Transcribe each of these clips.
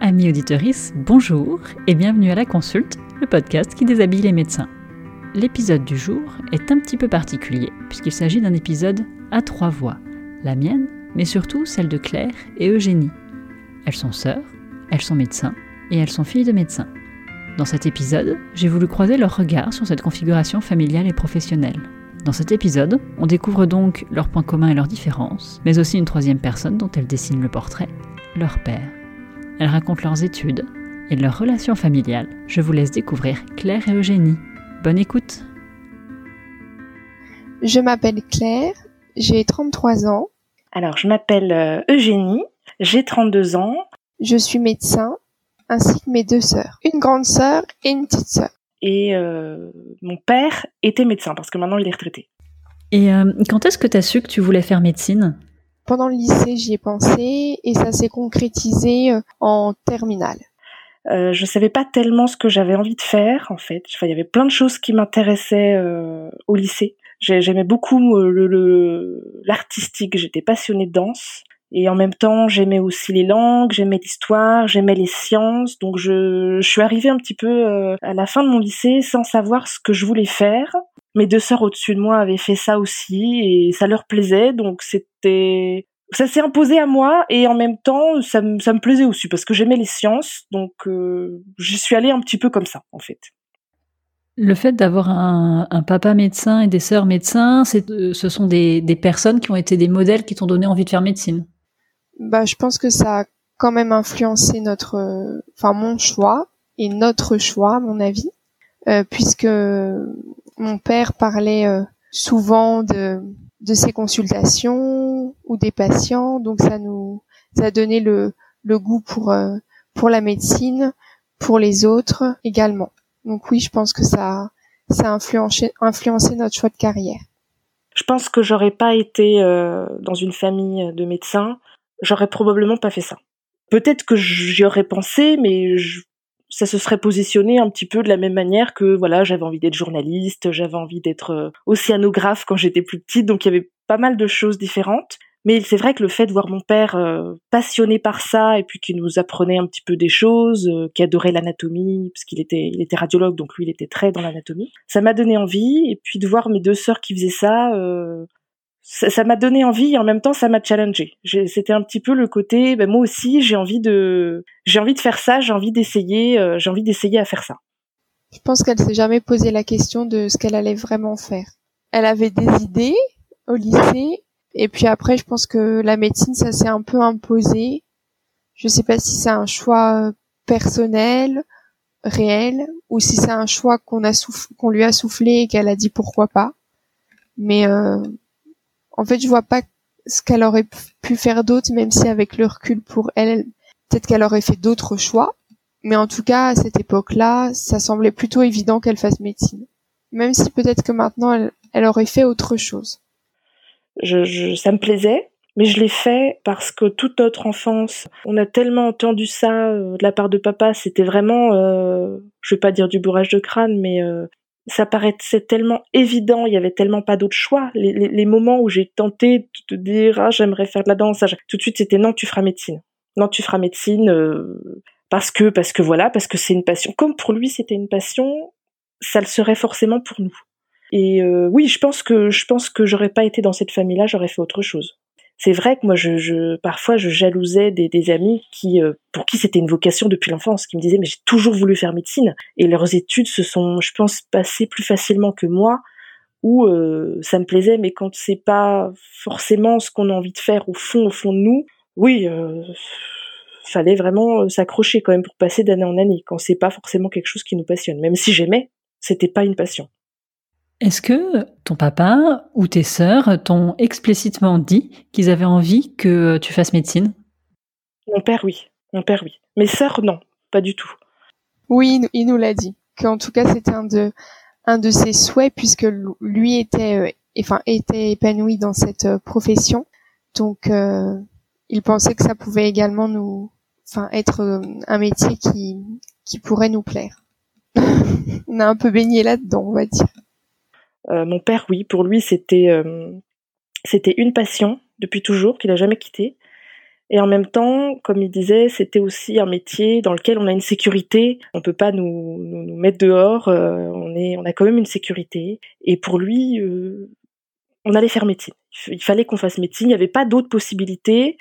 Amis auditoris, bonjour et bienvenue à la consulte, le podcast qui déshabille les médecins. L'épisode du jour est un petit peu particulier puisqu'il s'agit d'un épisode à trois voix, la mienne, mais surtout celle de Claire et Eugénie. Elles sont sœurs, elles sont médecins et elles sont filles de médecins. Dans cet épisode, j'ai voulu croiser leur regard sur cette configuration familiale et professionnelle. Dans cet épisode, on découvre donc leurs points communs et leurs différences, mais aussi une troisième personne dont elles dessinent le portrait, leur père. Elles racontent leurs études et leurs relations familiales. Je vous laisse découvrir Claire et Eugénie. Bonne écoute Je m'appelle Claire, j'ai 33 ans. Alors, je m'appelle euh, Eugénie, j'ai 32 ans. Je suis médecin, ainsi que mes deux sœurs. Une grande sœur et une petite sœur. Et euh, mon père était médecin, parce que maintenant il est retraité. Et euh, quand est-ce que tu as su que tu voulais faire médecine? Pendant le lycée, j'y ai pensé et ça s'est concrétisé euh, en terminale. Euh, je savais pas tellement ce que j'avais envie de faire en fait. Enfin, il y avait plein de choses qui m'intéressaient euh, au lycée. J'aimais beaucoup le l'artistique. J'étais passionnée de danse et en même temps j'aimais aussi les langues, j'aimais l'histoire, j'aimais les sciences. Donc je, je suis arrivée un petit peu à la fin de mon lycée sans savoir ce que je voulais faire mes deux sœurs au-dessus de moi avaient fait ça aussi et ça leur plaisait, donc c'était ça s'est imposé à moi et en même temps ça, me, ça me plaisait aussi parce que j'aimais les sciences, donc euh, j'y suis allée un petit peu comme ça en fait. Le fait d'avoir un, un, papa médecin et des sœurs médecins, c'est, euh, ce sont des, des personnes qui ont été des modèles qui t'ont donné envie de faire médecine. Bah, je pense que ça a quand même influencé notre, enfin mon choix et notre choix, à mon avis, euh, puisque mon père parlait euh, souvent de, de ses consultations ou des patients, donc ça nous ça a donné le, le goût pour euh, pour la médecine, pour les autres également. Donc oui, je pense que ça ça a influencé, influencé notre choix de carrière. Je pense que j'aurais pas été euh, dans une famille de médecins, j'aurais probablement pas fait ça. Peut-être que j'y aurais pensé, mais ça se serait positionné un petit peu de la même manière que voilà, j'avais envie d'être journaliste, j'avais envie d'être euh, océanographe quand j'étais plus petite, donc il y avait pas mal de choses différentes. Mais c'est vrai que le fait de voir mon père euh, passionné par ça et puis qui nous apprenait un petit peu des choses, euh, qui adorait l'anatomie parce qu'il était il était radiologue donc lui il était très dans l'anatomie, ça m'a donné envie et puis de voir mes deux sœurs qui faisaient ça, ça m'a donné envie et en même temps ça m'a challengé. C'était un petit peu le côté, ben moi aussi j'ai envie de, j'ai envie de faire ça, j'ai envie d'essayer, euh, j'ai envie d'essayer à faire ça. Je pense qu'elle s'est jamais posé la question de ce qu'elle allait vraiment faire. Elle avait des idées au lycée et puis après je pense que la médecine ça s'est un peu imposé. Je sais pas si c'est un choix personnel, réel ou si c'est un choix qu'on a qu'on lui a soufflé et qu'elle a dit pourquoi pas. Mais euh, en fait, je vois pas ce qu'elle aurait pu faire d'autre, même si avec le recul pour elle, peut-être qu'elle aurait fait d'autres choix. Mais en tout cas, à cette époque-là, ça semblait plutôt évident qu'elle fasse médecine. Même si peut-être que maintenant, elle, aurait fait autre chose. Je, ça me plaisait, mais je l'ai fait parce que toute notre enfance, on a tellement entendu ça euh, de la part de papa, c'était vraiment, euh, je vais pas dire du bourrage de crâne, mais euh, ça paraissait tellement évident, il y avait tellement pas d'autre choix. Les, les, moments où j'ai tenté de te dire ah j'aimerais faire de la danse, tout de suite c'était non tu feras médecine, non tu feras médecine euh, parce que parce que voilà parce que c'est une passion. Comme pour lui c'était une passion, ça le serait forcément pour nous. Et euh, oui je pense que je pense que j'aurais pas été dans cette famille-là, j'aurais fait autre chose c'est vrai que moi, je, parfois, je jalousais des, amis qui, euh, pour qui c'était une vocation depuis l'enfance, qui me disaient mais j'ai toujours voulu faire médecine et leurs études se sont, je pense, passées plus facilement que moi, où euh, ça me plaisait, mais quand c'est pas forcément ce qu'on a envie de faire au fond, au fond de nous, oui, euh, fallait vraiment s'accrocher quand même pour passer d'année en année, quand c'est pas forcément quelque chose qui nous passionne. Même si j'aimais, c'était pas une passion. Est-ce que ton papa ou tes sœurs t'ont explicitement dit qu'ils avaient envie que tu fasses médecine? Mon père, oui. Mon père, oui. Mes sœurs, non, pas du tout. Oui, il nous l'a dit. Qu'en tout cas, c'était un de, un de ses souhaits puisque lui était, euh, enfin, était épanoui dans cette euh, profession. Donc, euh, il pensait que ça pouvait également nous, enfin, être un métier qui, qui pourrait nous plaire. on a un peu baigné là-dedans, on va dire. Euh, mon père, oui, pour lui, c'était euh, c'était une passion depuis toujours qu'il a jamais quitté. Et en même temps, comme il disait, c'était aussi un métier dans lequel on a une sécurité. On peut pas nous, nous, mettre dehors. Euh, on est, on a quand même une sécurité. Et pour lui, on allait faire médecine. Il fallait qu'on fasse médecine. Il n'y avait pas d'autres possibilités.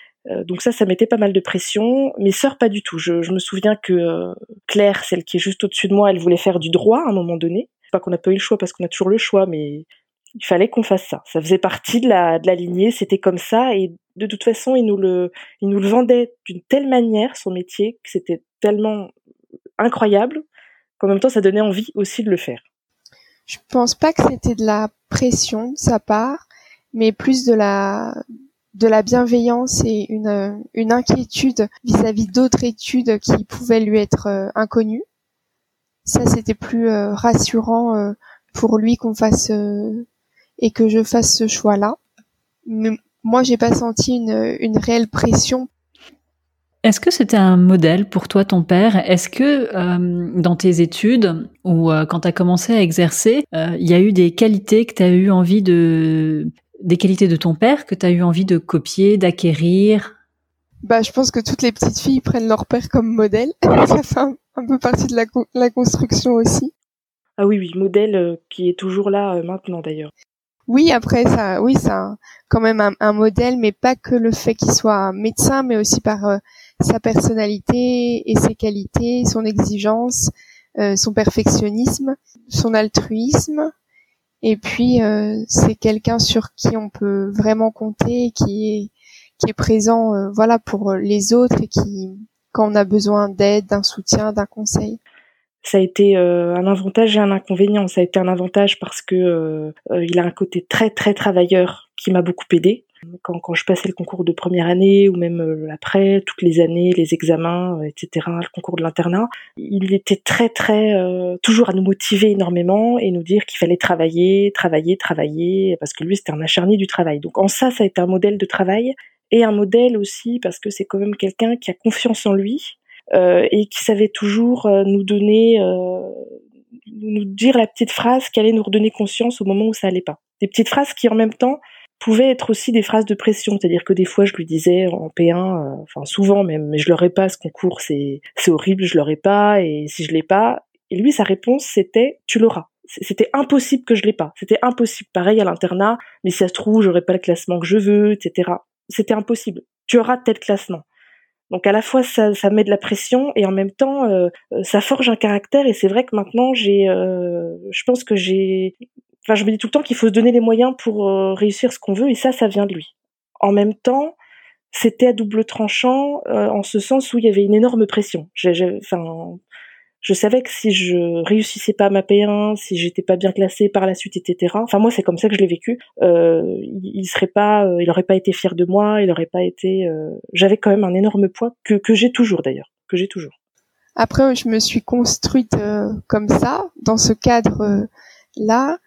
donc ça, ça mettait pas mal de pression. Mes sœurs, pas du tout. Je, je me souviens que Claire, celle qui est juste au-dessus de moi, elle voulait faire du droit à un moment donné pas qu'on n'a pas eu le choix parce qu'on a toujours le choix, mais il fallait qu'on fasse ça. Ça faisait partie de la, de la lignée, c'était comme ça, et de toute façon, il nous le, il nous le vendait d'une telle manière, son métier, que c'était tellement incroyable, qu'en même temps, ça donnait envie aussi de le faire. Je pense pas que c'était de la pression de sa part, mais plus de la, de la bienveillance et une, une inquiétude vis-à-vis d'autres études qui pouvaient lui être euh, inconnues ça c'était plus euh, rassurant euh, pour lui qu'on fasse euh, et que je fasse ce choix-là. Mais moi, j'ai pas senti une, une réelle pression. Est-ce que c'était un modèle pour toi, ton père? Est-ce que dans tes études ou quand tu as commencé à exercer, il y a eu des qualités que tu as eu envie de des qualités de ton père que tu as eu envie de copier, d'acquérir? Bah, je pense que toutes les petites filles prennent leur père comme modèle. ça fait un peu partie de la, la construction aussi. Ah oui, oui, modèle euh, qui est toujours là euh, maintenant d'ailleurs. Oui, après ça, oui, ça, quand même un, modèle, mais pas que le fait qu'il soit médecin, mais aussi par euh, sa personnalité et ses qualités, son exigence, son perfectionnisme, son altruisme. Et puis c'est quelqu'un sur qui on peut vraiment compter, qui est qui est présent, voilà, pour les autres et qui quand on a besoin d'aide, d'un soutien, d'un conseil? Ça a été euh, un avantage et un inconvénient. Ça a été un avantage parce que euh, euh, il a un côté très très travailleur qui m'a beaucoup aidé. Quand, quand je passais le concours de première année ou même après, toutes les années, les examens, etc., le concours de l'internat, il était très très toujours à nous motiver énormément et nous dire qu'il fallait travailler, travailler, travailler, parce que lui c'était un acharné du travail. Donc en ça, ça a été un modèle de travail et un modèle aussi parce que c'est quand même quelqu'un qui a confiance en lui euh, et qui savait toujours euh, nous donner, euh, nous dire la petite phrase qui allait nous redonner conscience au moment où ça allait pas. Des petites phrases qui en même temps pouvaient être aussi des phrases de pression, c'est-à-dire que des fois je lui disais en P1, enfin souvent même, mais je l'aurais pas ce concours, c'est c'est horrible, je l'aurais pas et si je l'ai pas, et lui sa réponse c'était tu l'auras. C'était impossible que je l'ai pas. C'était impossible. Pareil à l'internat, mais si ça se trouve, j'aurais pas le classement que je veux, etc c'était impossible. Tu auras tel classement. Donc à la fois ça, ça met de la pression et en même temps euh, euh, ça forge un caractère et c'est vrai que maintenant j'ai, euh, je pense que j'ai, enfin je me dis tout le temps qu'il faut se donner les moyens pour réussir ce qu'on veut et ça ça vient de lui. En même temps c'était à double tranchant en ce sens où il y avait une énorme pression. Enfin je savais que si je réussissais pas ma P1, si j'étais pas bien classée par la suite, etc. Enfin moi c'est comme ça que je l'ai vécu. Euh, il, serait pas, euh, il aurait pas été fier de moi, il aurait pas été. Euh, j'avais quand même un énorme poids que que j'ai toujours d'ailleurs, que j'ai toujours. Après je me suis construite euh, comme ça dans ce cadre là.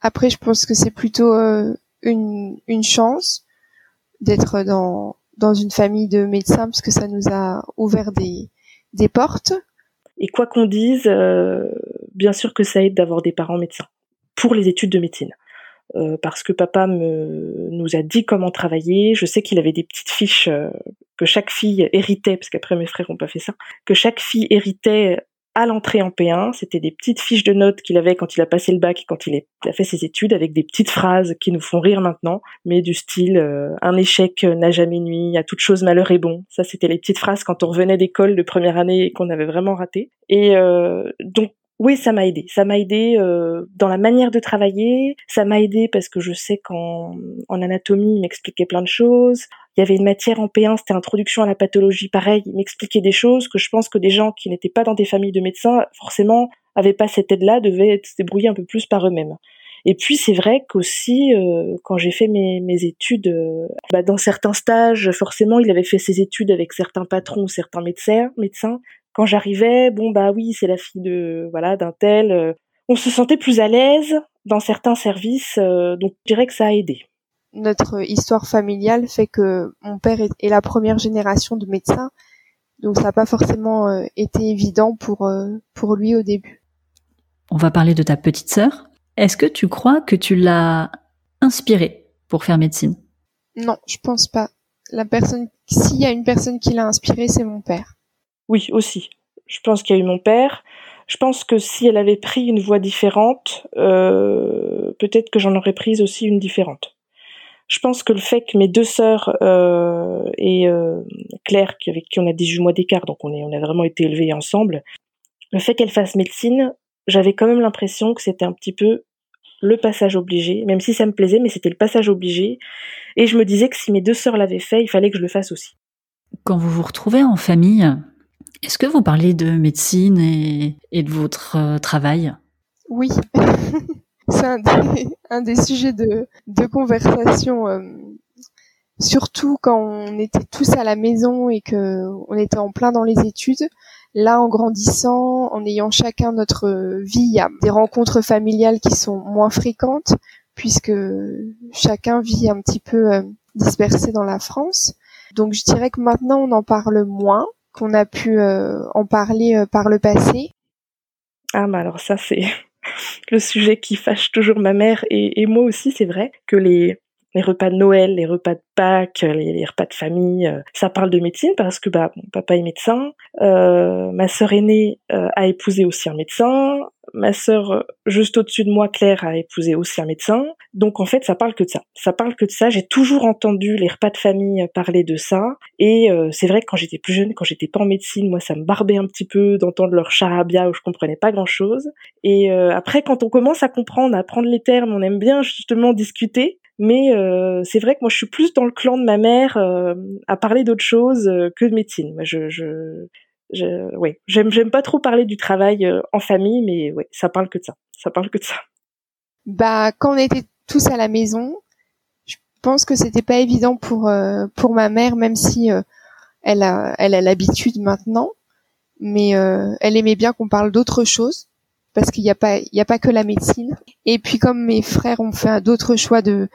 Après je pense que c'est plutôt une une chance d'être dans dans une famille de médecins parce que ça nous a ouvert des des portes et quoi qu'on dise, euh, bien sûr que ça aide d'avoir des parents médecins pour les études de médecine. Euh, parce que papa nous a dit comment travailler. Je sais qu'il avait des petites fiches euh, que chaque fille héritait, parce qu'après mes frères n'ont pas fait ça, que chaque fille héritait à l'entrée en P1. C'était des petites fiches de notes qu'il avait quand il a passé le bac et quand il a fait ses études, avec des petites phrases qui nous font rire maintenant, mais du style euh, un échec n'a jamais nuit, à toute chose malheur est bon. Ça, c'était les petites phrases quand on revenait d'école de première année et qu'on avait vraiment raté. Et euh, donc oui, ça m'a aidé. Ça m'a aidé euh, dans la manière de travailler. Ça m'a aidé parce que je sais qu'en en anatomie, il m'expliquait plein de choses. Il y avait une matière en P1, c'était introduction à la pathologie. Pareil, il m'expliquait des choses que je pense que des gens qui n'étaient pas dans des familles de médecins, forcément, avaient pas cette aide-là, devaient se débrouiller un peu plus par eux-mêmes. Et puis c'est vrai qu'aussi euh, quand j'ai fait mes, mes études, euh, bah, dans certains stages, forcément il avait fait ses études avec certains patrons certains médecins, médecins quand j'arrivais, bon bah oui, c'est la fille de voilà d'un tel. Euh, on se sentait plus à l'aise dans certains services, euh, donc je dirais que ça a aidé. Notre histoire familiale fait que mon père est, la première génération de médecins, donc ça n'a pas forcément euh, été évident pour pour lui au début. On va parler de ta petite sœur. Est-ce que tu crois que tu l'as inspirée pour faire médecine? Non, je pense pas. La personne, s'il y a une personne qui l'a inspirée, c'est mon père. Oui, aussi. Je pense qu'il y a eu mon père. Je pense que si elle avait pris une voie différente, euh, peut-être que j'en aurais prise aussi une différente. Je pense que le fait que mes deux sœurs euh, et euh, Claire, avec qui on a 18 mois d'écart, donc on, est, on a vraiment été élevés ensemble, le fait qu'elle fasse médecine, j'avais quand même l'impression que c'était un petit peu le passage obligé, même si ça me plaisait, mais c'était le passage obligé. Et je me disais que si mes deux sœurs l'avaient fait, il fallait que je le fasse aussi. Quand vous vous retrouvez en famille, est-ce que vous parlez de médecine et, de votre euh, travail? Oui, c'est un, des sujets de, conversation, euh, surtout quand on était tous à la maison et que on était en plein dans les études. Là, en grandissant, en ayant chacun notre vie, il y a des rencontres familiales qui sont moins fréquentes puisque chacun vit un petit peu euh, dispersé dans la France. Donc je dirais que maintenant on en parle moins, qu'on a pu euh, en parler euh, par le passé Ah, mais alors ça, c'est le sujet qui fâche toujours ma mère et, moi aussi, c'est vrai que les, repas de Noël, les repas de Pâques, les, repas de famille, euh, ça parle de médecine parce que bah, mon papa est médecin, ma sœur aînée a épousé aussi un médecin, ma sœur euh, juste au-dessus de moi, Claire, a épousé aussi un médecin. Donc en fait, ça parle que de ça. Ça parle que de ça. J'ai toujours entendu les repas de famille parler de ça. Et euh, c'est vrai que quand j'étais plus jeune, quand j'étais pas en médecine, moi, ça me barbait un petit peu d'entendre leur charabia où je comprenais pas grand-chose. Et euh, après, quand on commence à comprendre, à apprendre les termes, on aime bien justement discuter. Mais c'est vrai que moi, je suis plus dans le clan de ma mère à parler d'autre chose que de médecine. Je, ouais, j'aime, j'aime pas trop parler du travail euh, en famille, mais ouais, ça parle que de ça. Ça parle que de ça. Bah, quand on était tous à la maison, je pense que c'était pas évident pour euh, pour ma mère, même si euh, elle a elle a l'habitude maintenant, mais elle aimait bien qu'on parle d'autres choses parce qu'il n'y a pas il y a pas que la médecine. Et puis comme mes frères ont fait d'autres choix de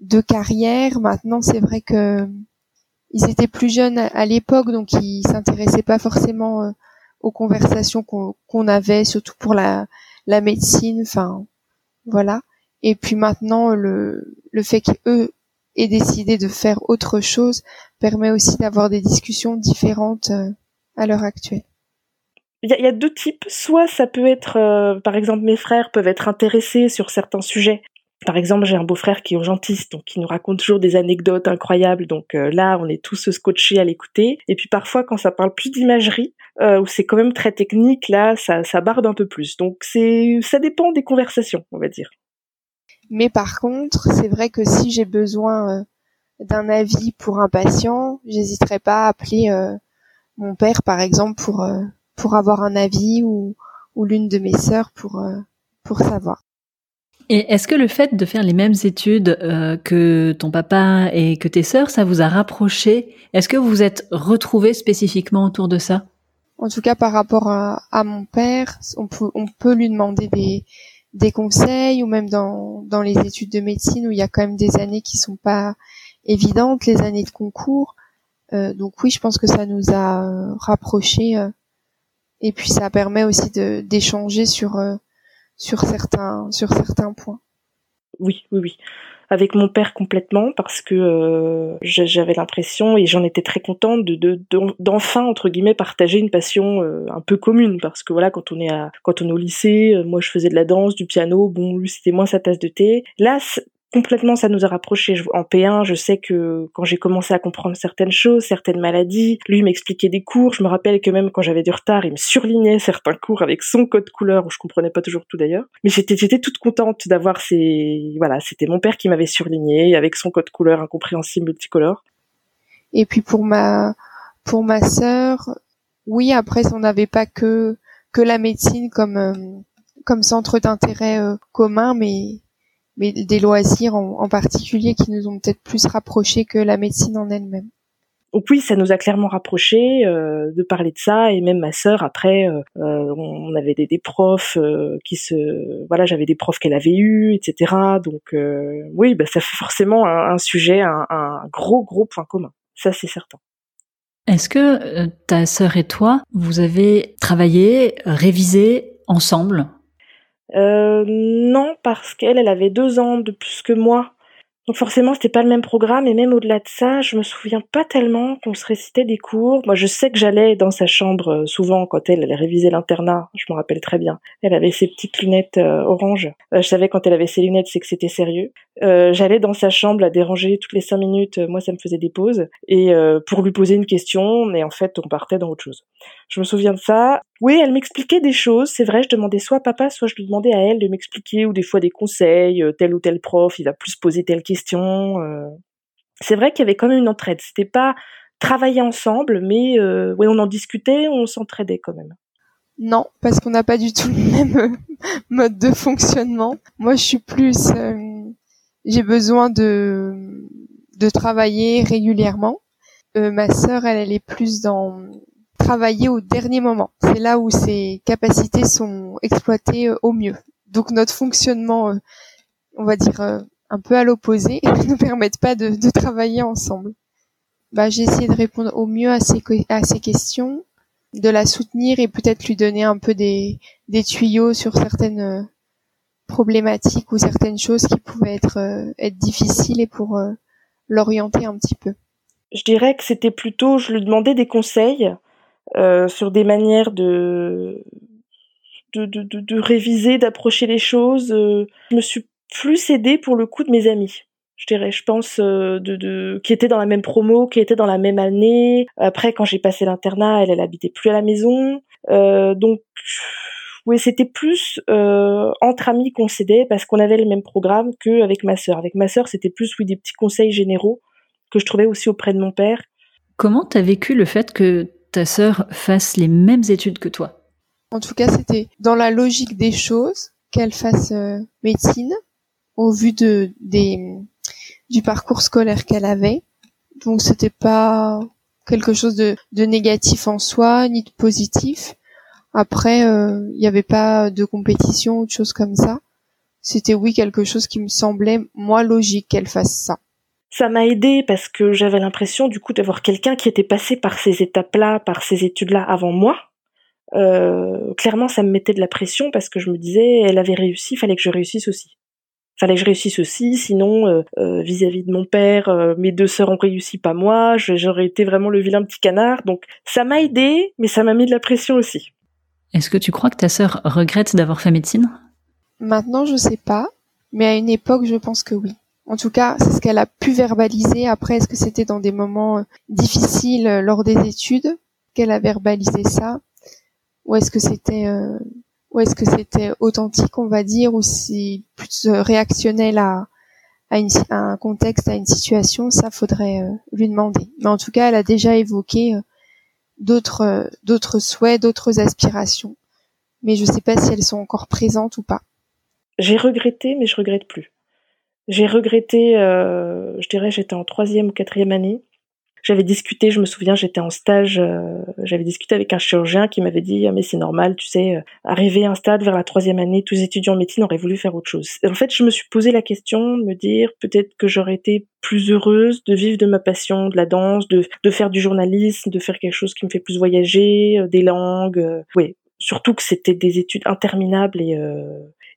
de carrière, maintenant c'est vrai que ils étaient plus jeunes à, l'époque, donc ils s'intéressaient pas forcément euh, aux conversations qu'on avait, surtout pour la, médecine. Enfin, voilà. Et puis maintenant, le, le fait qu'eux aient décidé de faire autre chose permet aussi d'avoir des discussions différentes euh, à l'heure actuelle. Il y, a deux types. Soit ça peut être, euh, par exemple, mes frères peuvent être intéressés sur certains sujets par exemple, j'ai un beau-frère qui est urgentiste, donc qui nous raconte toujours des anecdotes incroyables. Donc euh, là, on est tous scotchés à l'écouter. Et puis parfois, quand ça parle plus d'imagerie, euh, où c'est quand même très technique, là, ça, ça barde un peu plus. Donc c'est, ça dépend des conversations, on va dire. Mais par contre, c'est vrai que si j'ai besoin euh, d'un avis pour un patient, j'hésiterai pas à appeler euh, mon père, par exemple, pour pour avoir un avis ou, ou l'une de mes sœurs pour pour savoir. Et est-ce que le fait de faire les mêmes études euh, que ton papa et que tes sœurs, ça vous a rapproché? Est-ce que vous vous êtes retrouvés spécifiquement autour de ça? En tout cas, par rapport à, mon père, on peut, on peut lui demander des, des conseils ou même dans, dans les études de médecine où il y a quand même des années qui sont pas évidentes, les années de concours. Euh, donc oui, je pense que ça nous a euh, rapprochés et puis ça permet aussi d'échanger sur sur certains sur certains points. Oui, oui, oui. Avec mon père complètement parce que euh, j'avais l'impression et j'en étais très contente de d'enfin entre guillemets partager une passion euh, un peu commune parce que voilà quand on est à quand on est au lycée, euh, moi je faisais de la danse, du piano, bon lui c'était moins sa tasse de thé. Là complètement ça nous a rapprochés. En P1, je sais que quand j'ai commencé à comprendre certaines choses, certaines maladies, lui m'expliquait des cours. Je me rappelle que même quand j'avais du retard, il me surlignait certains cours avec son code couleur où je comprenais pas toujours tout d'ailleurs. Mais j'étais j'étais toute contente d'avoir ces voilà, c'était mon père qui m'avait surligné avec son code couleur incompréhensible multicolore. Et puis pour ma pour ma sœur, oui, après on n'avait pas que que la médecine comme euh, comme centre d'intérêt euh, commun, mais mais des loisirs en, particulier qui nous ont peut-être plus rapprochés que la médecine en elle-même. Donc oui, ça nous a clairement rapprochés euh, de parler de ça et même ma sœur après, euh, euh, on avait des, profs qui se, voilà, j'avais des profs qu'elle avait eus, etc. Donc oui, bah, ça fait forcément un, sujet, un, un, gros gros point commun. Ça c'est certain. Est-ce que ta sœur et toi, vous avez travaillé, révisé ensemble? Euh, non, parce qu'elle, elle avait deux ans de plus que moi. Donc forcément, c'était pas le même programme et même au-delà de ça, je me souviens pas tellement qu'on se récitait des cours. Moi, je sais que j'allais dans sa chambre euh, souvent quand elle allait réviser l'internat. Je me rappelle très bien. Elle avait ses petites lunettes euh, orange. Euh, je savais quand elle avait ses lunettes, c'est que c'était sérieux. j'allais dans sa chambre la déranger toutes les cinq minutes. Moi, ça me faisait des pauses et pour lui poser une question. Mais en fait, on partait dans autre chose. Je me souviens de ça. Oui, elle m'expliquait des choses. C'est vrai, je demandais soit à papa, soit je lui demandais à elle de m'expliquer ou des fois des conseils. tel ou tel prof, il va plus poser telle question euh. C'est vrai qu'il y avait quand même une entraide. C'était pas travailler ensemble, mais euh, on en discutait, on s'entraidait quand même. Non, parce qu'on n'a pas du tout le même euh, mode de fonctionnement. Moi, je suis plus, j'ai besoin de de travailler régulièrement. ma sœur, elle, elle est plus dans travailler au dernier moment. C'est là où ses capacités sont exploitées au mieux. Donc notre fonctionnement, on va dire un peu à l'opposé ne nous permettent pas de, travailler ensemble. Bah, j'ai essayé de répondre au mieux à ces, à questions, de la soutenir et peut-être lui donner un peu des, des tuyaux sur certaines euh, problématiques ou certaines choses qui pouvaient être, euh, être difficiles et pour euh, l'orienter un petit peu. Je dirais que c'était plutôt, je lui demandais des conseils euh, sur des manières de de, de, de, de réviser, d'approcher les choses. Je me suis plus aidé pour le coup de mes amis je dirais, je pense, euh, de, de, qui étaient dans la même promo, qui étaient dans la même année. Après, quand j'ai passé l'internat, elle, elle habitait plus à la maison. Euh, donc, oui, c'était plus euh, entre amis qu'on s'aidait parce qu'on avait le même programme qu'avec ma sœur. Avec ma sœur, c'était plus, oui, des petits conseils généraux que je trouvais aussi auprès de mon père. Comment t'as vécu le fait que ta sœur fasse les mêmes études que toi En tout cas, c'était dans la logique des choses qu'elle fasse médecine au vu de du parcours scolaire qu'elle avait. Donc c'était pas quelque chose de, négatif en soi ni de positif. Après, il euh, n'y avait pas de compétition ou de choses comme ça. C'était oui quelque chose qui me semblait moi logique qu'elle fasse ça. Ça m'a aidé parce que j'avais l'impression du coup d'avoir quelqu'un qui était passé par ces étapes-là, par ces études-là avant moi. Euh, clairement, ça me mettait de la pression parce que je me disais, elle avait réussi, fallait que je réussisse aussi fallait que je réussisse aussi, sinon euh, euh, vis-à-vis de mon père, euh, mes deux sœurs ont réussi, pas moi, j'aurais été vraiment le vilain petit canard. Donc ça m'a aidé, mais ça m'a mis de la pression aussi. Est-ce que tu crois que ta sœur regrette d'avoir fait médecine? Maintenant, je sais pas, mais à une époque, je pense que oui. En tout cas, c'est ce qu'elle a pu verbaliser. Après, est-ce que c'était dans des moments difficiles lors des études qu'elle a verbalisé ça, ou est-ce que c'était ou est-ce que c'était authentique, on va dire, ou si plus réactionnel à, à, un contexte, à une situation, ça faudrait euh, lui demander. Mais en tout cas, elle a déjà évoqué euh, d'autres euh, d'autres souhaits, d'autres aspirations, mais je ne sais pas si elles sont encore présentes ou pas. J'ai regretté, mais je regrette plus. J'ai regretté, je dirais, j'étais en troisième ou quatrième année j'avais discuté, je me souviens, j'étais en stage, euh, j'avais discuté avec un chirurgien qui m'avait dit ah, mais c'est normal, tu sais, euh, arriver à un stade vers la troisième année, tous les étudiants en médecine auraient voulu faire autre chose. en fait, je me suis posé la question de me dire peut-être que j'aurais été plus heureuse de vivre de ma passion, de la danse, de, de faire du journalisme, de faire quelque chose qui me fait plus voyager, euh, des langues. oui, surtout que c'était des études interminables et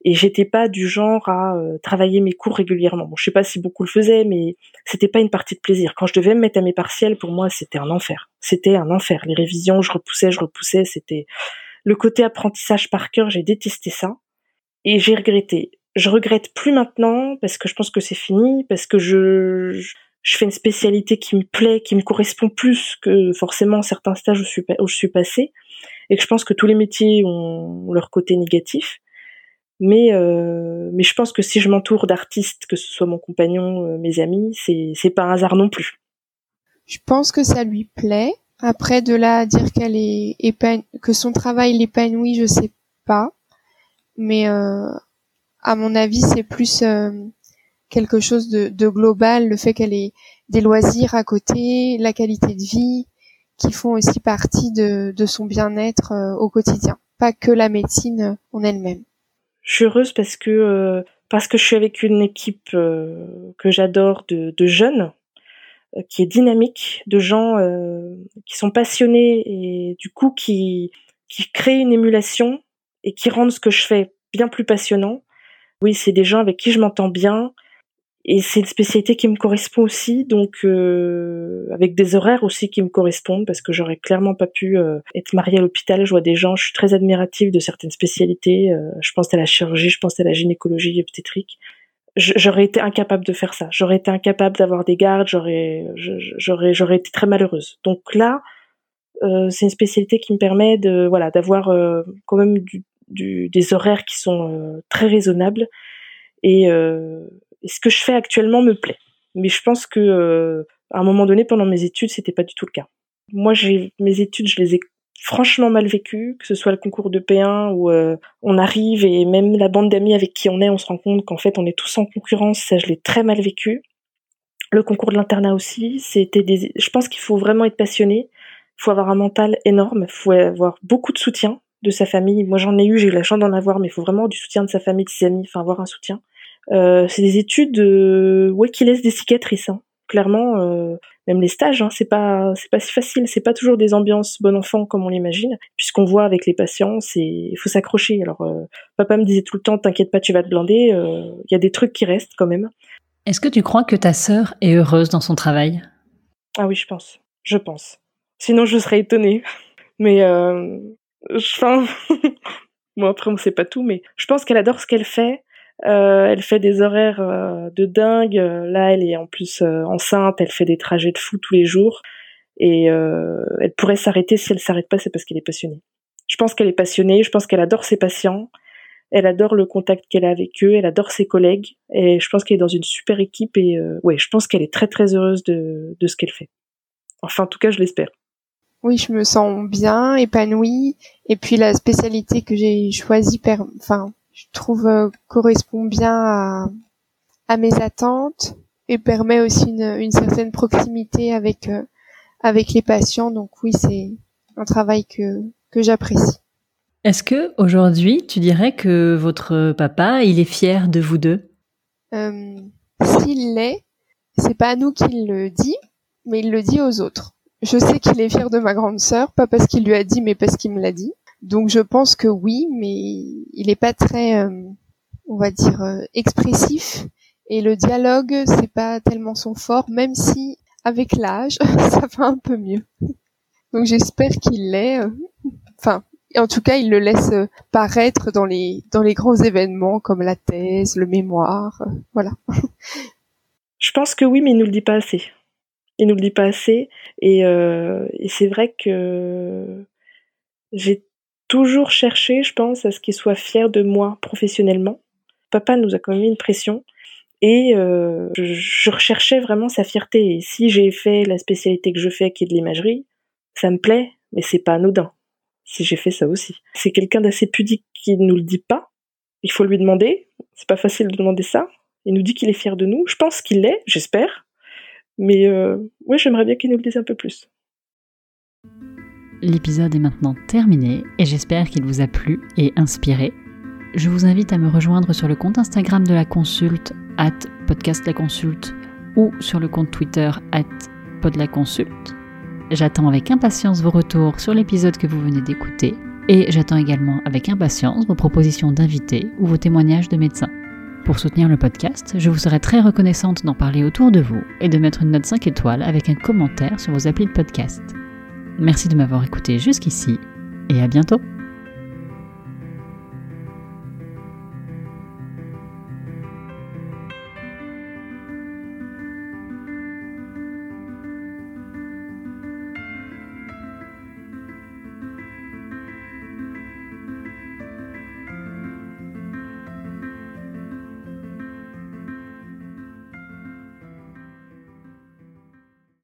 et j'étais pas du genre à euh, travailler mes cours régulièrement. Bon, je sais pas si beaucoup le faisaient, mais c'était pas une partie de plaisir. Quand je devais me mettre à mes partiels, pour moi, c'était un enfer. C'était un enfer. Les révisions, je repoussais, je repoussais. C'était le côté apprentissage par cœur. J'ai détesté ça et j'ai regretté. Je regrette plus maintenant parce que je pense que c'est fini, parce que je, je fais une spécialité qui me plaît, qui me correspond plus que forcément certains stages où je suis, où je suis passée, et que je pense que tous les métiers ont leur côté négatif. Mais euh, mais je pense que si je m'entoure d'artistes, que ce soit mon compagnon, euh, mes amis, c'est c'est pas un hasard non plus. Je pense que ça lui plaît. Après de là à dire qu'elle est que son travail l'épanouit, je sais pas. Mais euh, à mon avis, c'est plus euh, quelque chose de, de global, le fait qu'elle ait des loisirs à côté, la qualité de vie, qui font aussi partie de, de son bien-être euh, au quotidien. Pas que la médecine en elle-même je suis heureuse parce que euh, parce que je suis avec une équipe euh, que j'adore de, de, jeunes euh, qui est dynamique, de gens qui sont passionnés et du coup qui qui créent une émulation et qui rendent ce que je fais bien plus passionnant. Oui, c'est des gens avec qui je m'entends bien, et c'est une spécialité qui me correspond aussi, donc euh, avec des horaires aussi qui me correspondent, parce que j'aurais clairement pas pu euh, être mariée à l'hôpital. Je vois des gens, je suis très admirative de certaines spécialités. Euh, je pense à la chirurgie, je pense à la gynécologie obstétrique. J'aurais été incapable de faire ça. J'aurais été incapable d'avoir des gardes. J'aurais, j'aurais, j'aurais été très malheureuse. Donc là, c'est une spécialité qui me permet de, voilà, d'avoir quand même du, du, des horaires qui sont très raisonnables et ce que je fais actuellement me plaît. Mais je pense que euh, à un moment donné, pendant mes études, c'était pas du tout le cas. Moi, j'ai mes études, je les ai franchement mal vécues, que ce soit le concours de P1 où euh, on arrive et même la bande d'amis avec qui on est, on se rend compte qu'en fait on est tous en concurrence. Ça, je l'ai très mal vécu. Le concours de l'internat aussi, c'était des. Je pense qu'il faut vraiment être passionné. Il faut avoir un mental énorme. Il faut avoir beaucoup de soutien de sa famille. Moi, j'en ai eu, j'ai eu la chance d'en avoir, mais il faut vraiment du soutien de sa famille, de ses amis, enfin avoir un soutien. Euh, c'est des études euh, ouais qui laissent des cicatrices. Hein. Clairement, euh, même les stages, hein, c'est pas c'est pas si facile. C'est pas toujours des ambiances bon enfant comme on l'imagine, puisqu'on voit avec les patients, c'est il faut s'accrocher. Alors euh, papa me disait tout le temps, t'inquiète pas, tu vas te blinder. Il y a des trucs qui restent quand même. Est-ce que tu crois que ta sœur est heureuse dans son travail? Ah oui, je pense. Je pense. Sinon, je serais étonnée. Mais euh, enfin, bon après on sait pas tout, mais je pense qu'elle adore ce qu'elle fait. Euh, elle fait des horaires euh, de dingue. Là, elle est en plus euh, enceinte. Elle fait des trajets de fou tous les jours. Et elle pourrait s'arrêter. Si elle s'arrête pas, c'est parce qu'elle est passionnée. Je pense qu'elle est passionnée. Je pense qu'elle adore ses patients. Elle adore le contact qu'elle a avec eux. Elle adore ses collègues. Et je pense qu'elle est dans une super équipe. Et ouais, je pense qu'elle est très très heureuse de, de ce qu'elle fait. Enfin, en tout cas, je l'espère. Oui, je me sens bien, épanouie. Et puis la spécialité que j'ai choisie, enfin, je trouve euh, correspond bien à, à, mes attentes et permet aussi une, une certaine proximité avec euh, avec les patients. Donc oui, c'est un travail que que j'apprécie. Est-ce que aujourd'hui, tu dirais que votre papa, il est fier de vous deux? Euh, S'il l'est, c'est pas à nous qu'il le dit, mais il le dit aux autres. Je sais qu'il est fier de ma grande sœur, pas parce qu'il lui a dit, mais parce qu'il me l'a dit. Donc je pense que oui, mais il n'est pas très, euh, on va dire, euh, expressif. Et le dialogue, c'est pas tellement son fort, même si avec l'âge, ça va un peu mieux. Donc j'espère qu'il l'est. Euh, enfin, en tout cas, il le laisse paraître dans les dans les grands événements comme la thèse, le mémoire, voilà. Je pense que oui, mais il nous le dit pas assez. Il nous le dit pas assez, et, et c'est vrai que j'ai toujours cherché, je pense, à ce qu'il soit fier de moi professionnellement. Papa nous a quand même mis une pression et euh, je, recherchais vraiment sa fierté. Et si j'ai fait la spécialité que je fais, qui est de l'imagerie, ça me plaît, mais c'est pas anodin. Si j'ai fait ça aussi, c'est quelqu'un d'assez pudique qui nous le dit pas. Il faut lui demander. C'est pas facile de demander ça. Il nous dit qu'il est fier de nous. Je pense qu'il l'est, j'espère. Mais euh, ouais, j'aimerais bien qu'il nous le dise un peu plus. L'épisode est maintenant terminé et j'espère qu'il vous a plu et inspiré. Je vous invite à me rejoindre sur le compte Instagram de la consulte, at podcast la consulte, ou sur le compte Twitter, at pod la consulte. J'attends avec impatience vos retours sur l'épisode que vous venez d'écouter et j'attends également avec impatience vos propositions d'invités ou vos témoignages de médecins. Pour soutenir le podcast, je vous serai très reconnaissante d'en parler autour de vous et de mettre une note 5 étoiles avec un commentaire sur vos applis de podcast. Merci de m'avoir écouté jusqu'ici et à bientôt